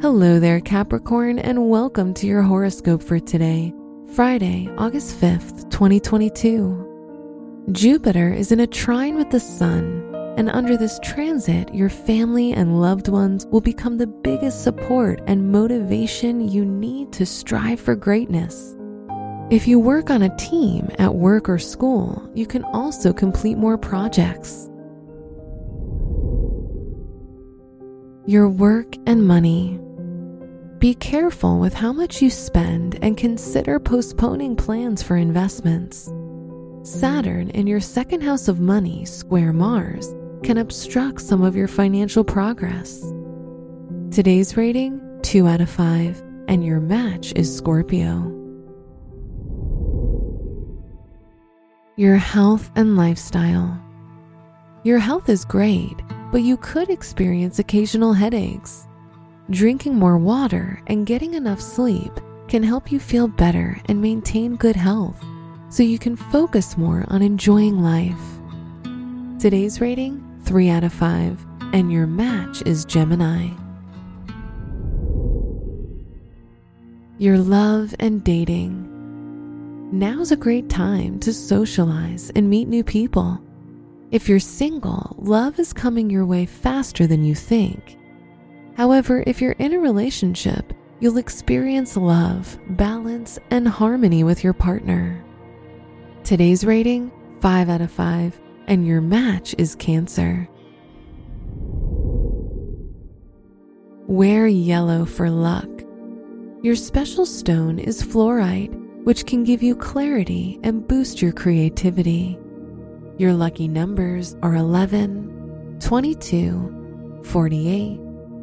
Hello there, Capricorn, and welcome to your horoscope for today, Friday, August 5th, 2022. Jupiter is in a trine with the Sun, and under this transit, your family and loved ones will become the biggest support and motivation you need to strive for greatness. If you work on a team at work or school, you can also complete more projects. Your work and money. Be careful with how much you spend and consider postponing plans for investments. Saturn in your second house of money, square Mars, can obstruct some of your financial progress. Today's rating 2 out of 5, and your match is Scorpio. Your health and lifestyle. Your health is great, but you could experience occasional headaches. Drinking more water and getting enough sleep can help you feel better and maintain good health so you can focus more on enjoying life. Today's rating 3 out of 5, and your match is Gemini. Your love and dating. Now's a great time to socialize and meet new people. If you're single, love is coming your way faster than you think However, if you're in a relationship, you'll experience love, balance, and harmony with your partner. Today's rating 5 out of 5, and your match is Cancer. Wear yellow for luck. Your special stone is fluorite, which can give you clarity and boost your creativity. Your lucky numbers are 11, 22, 48,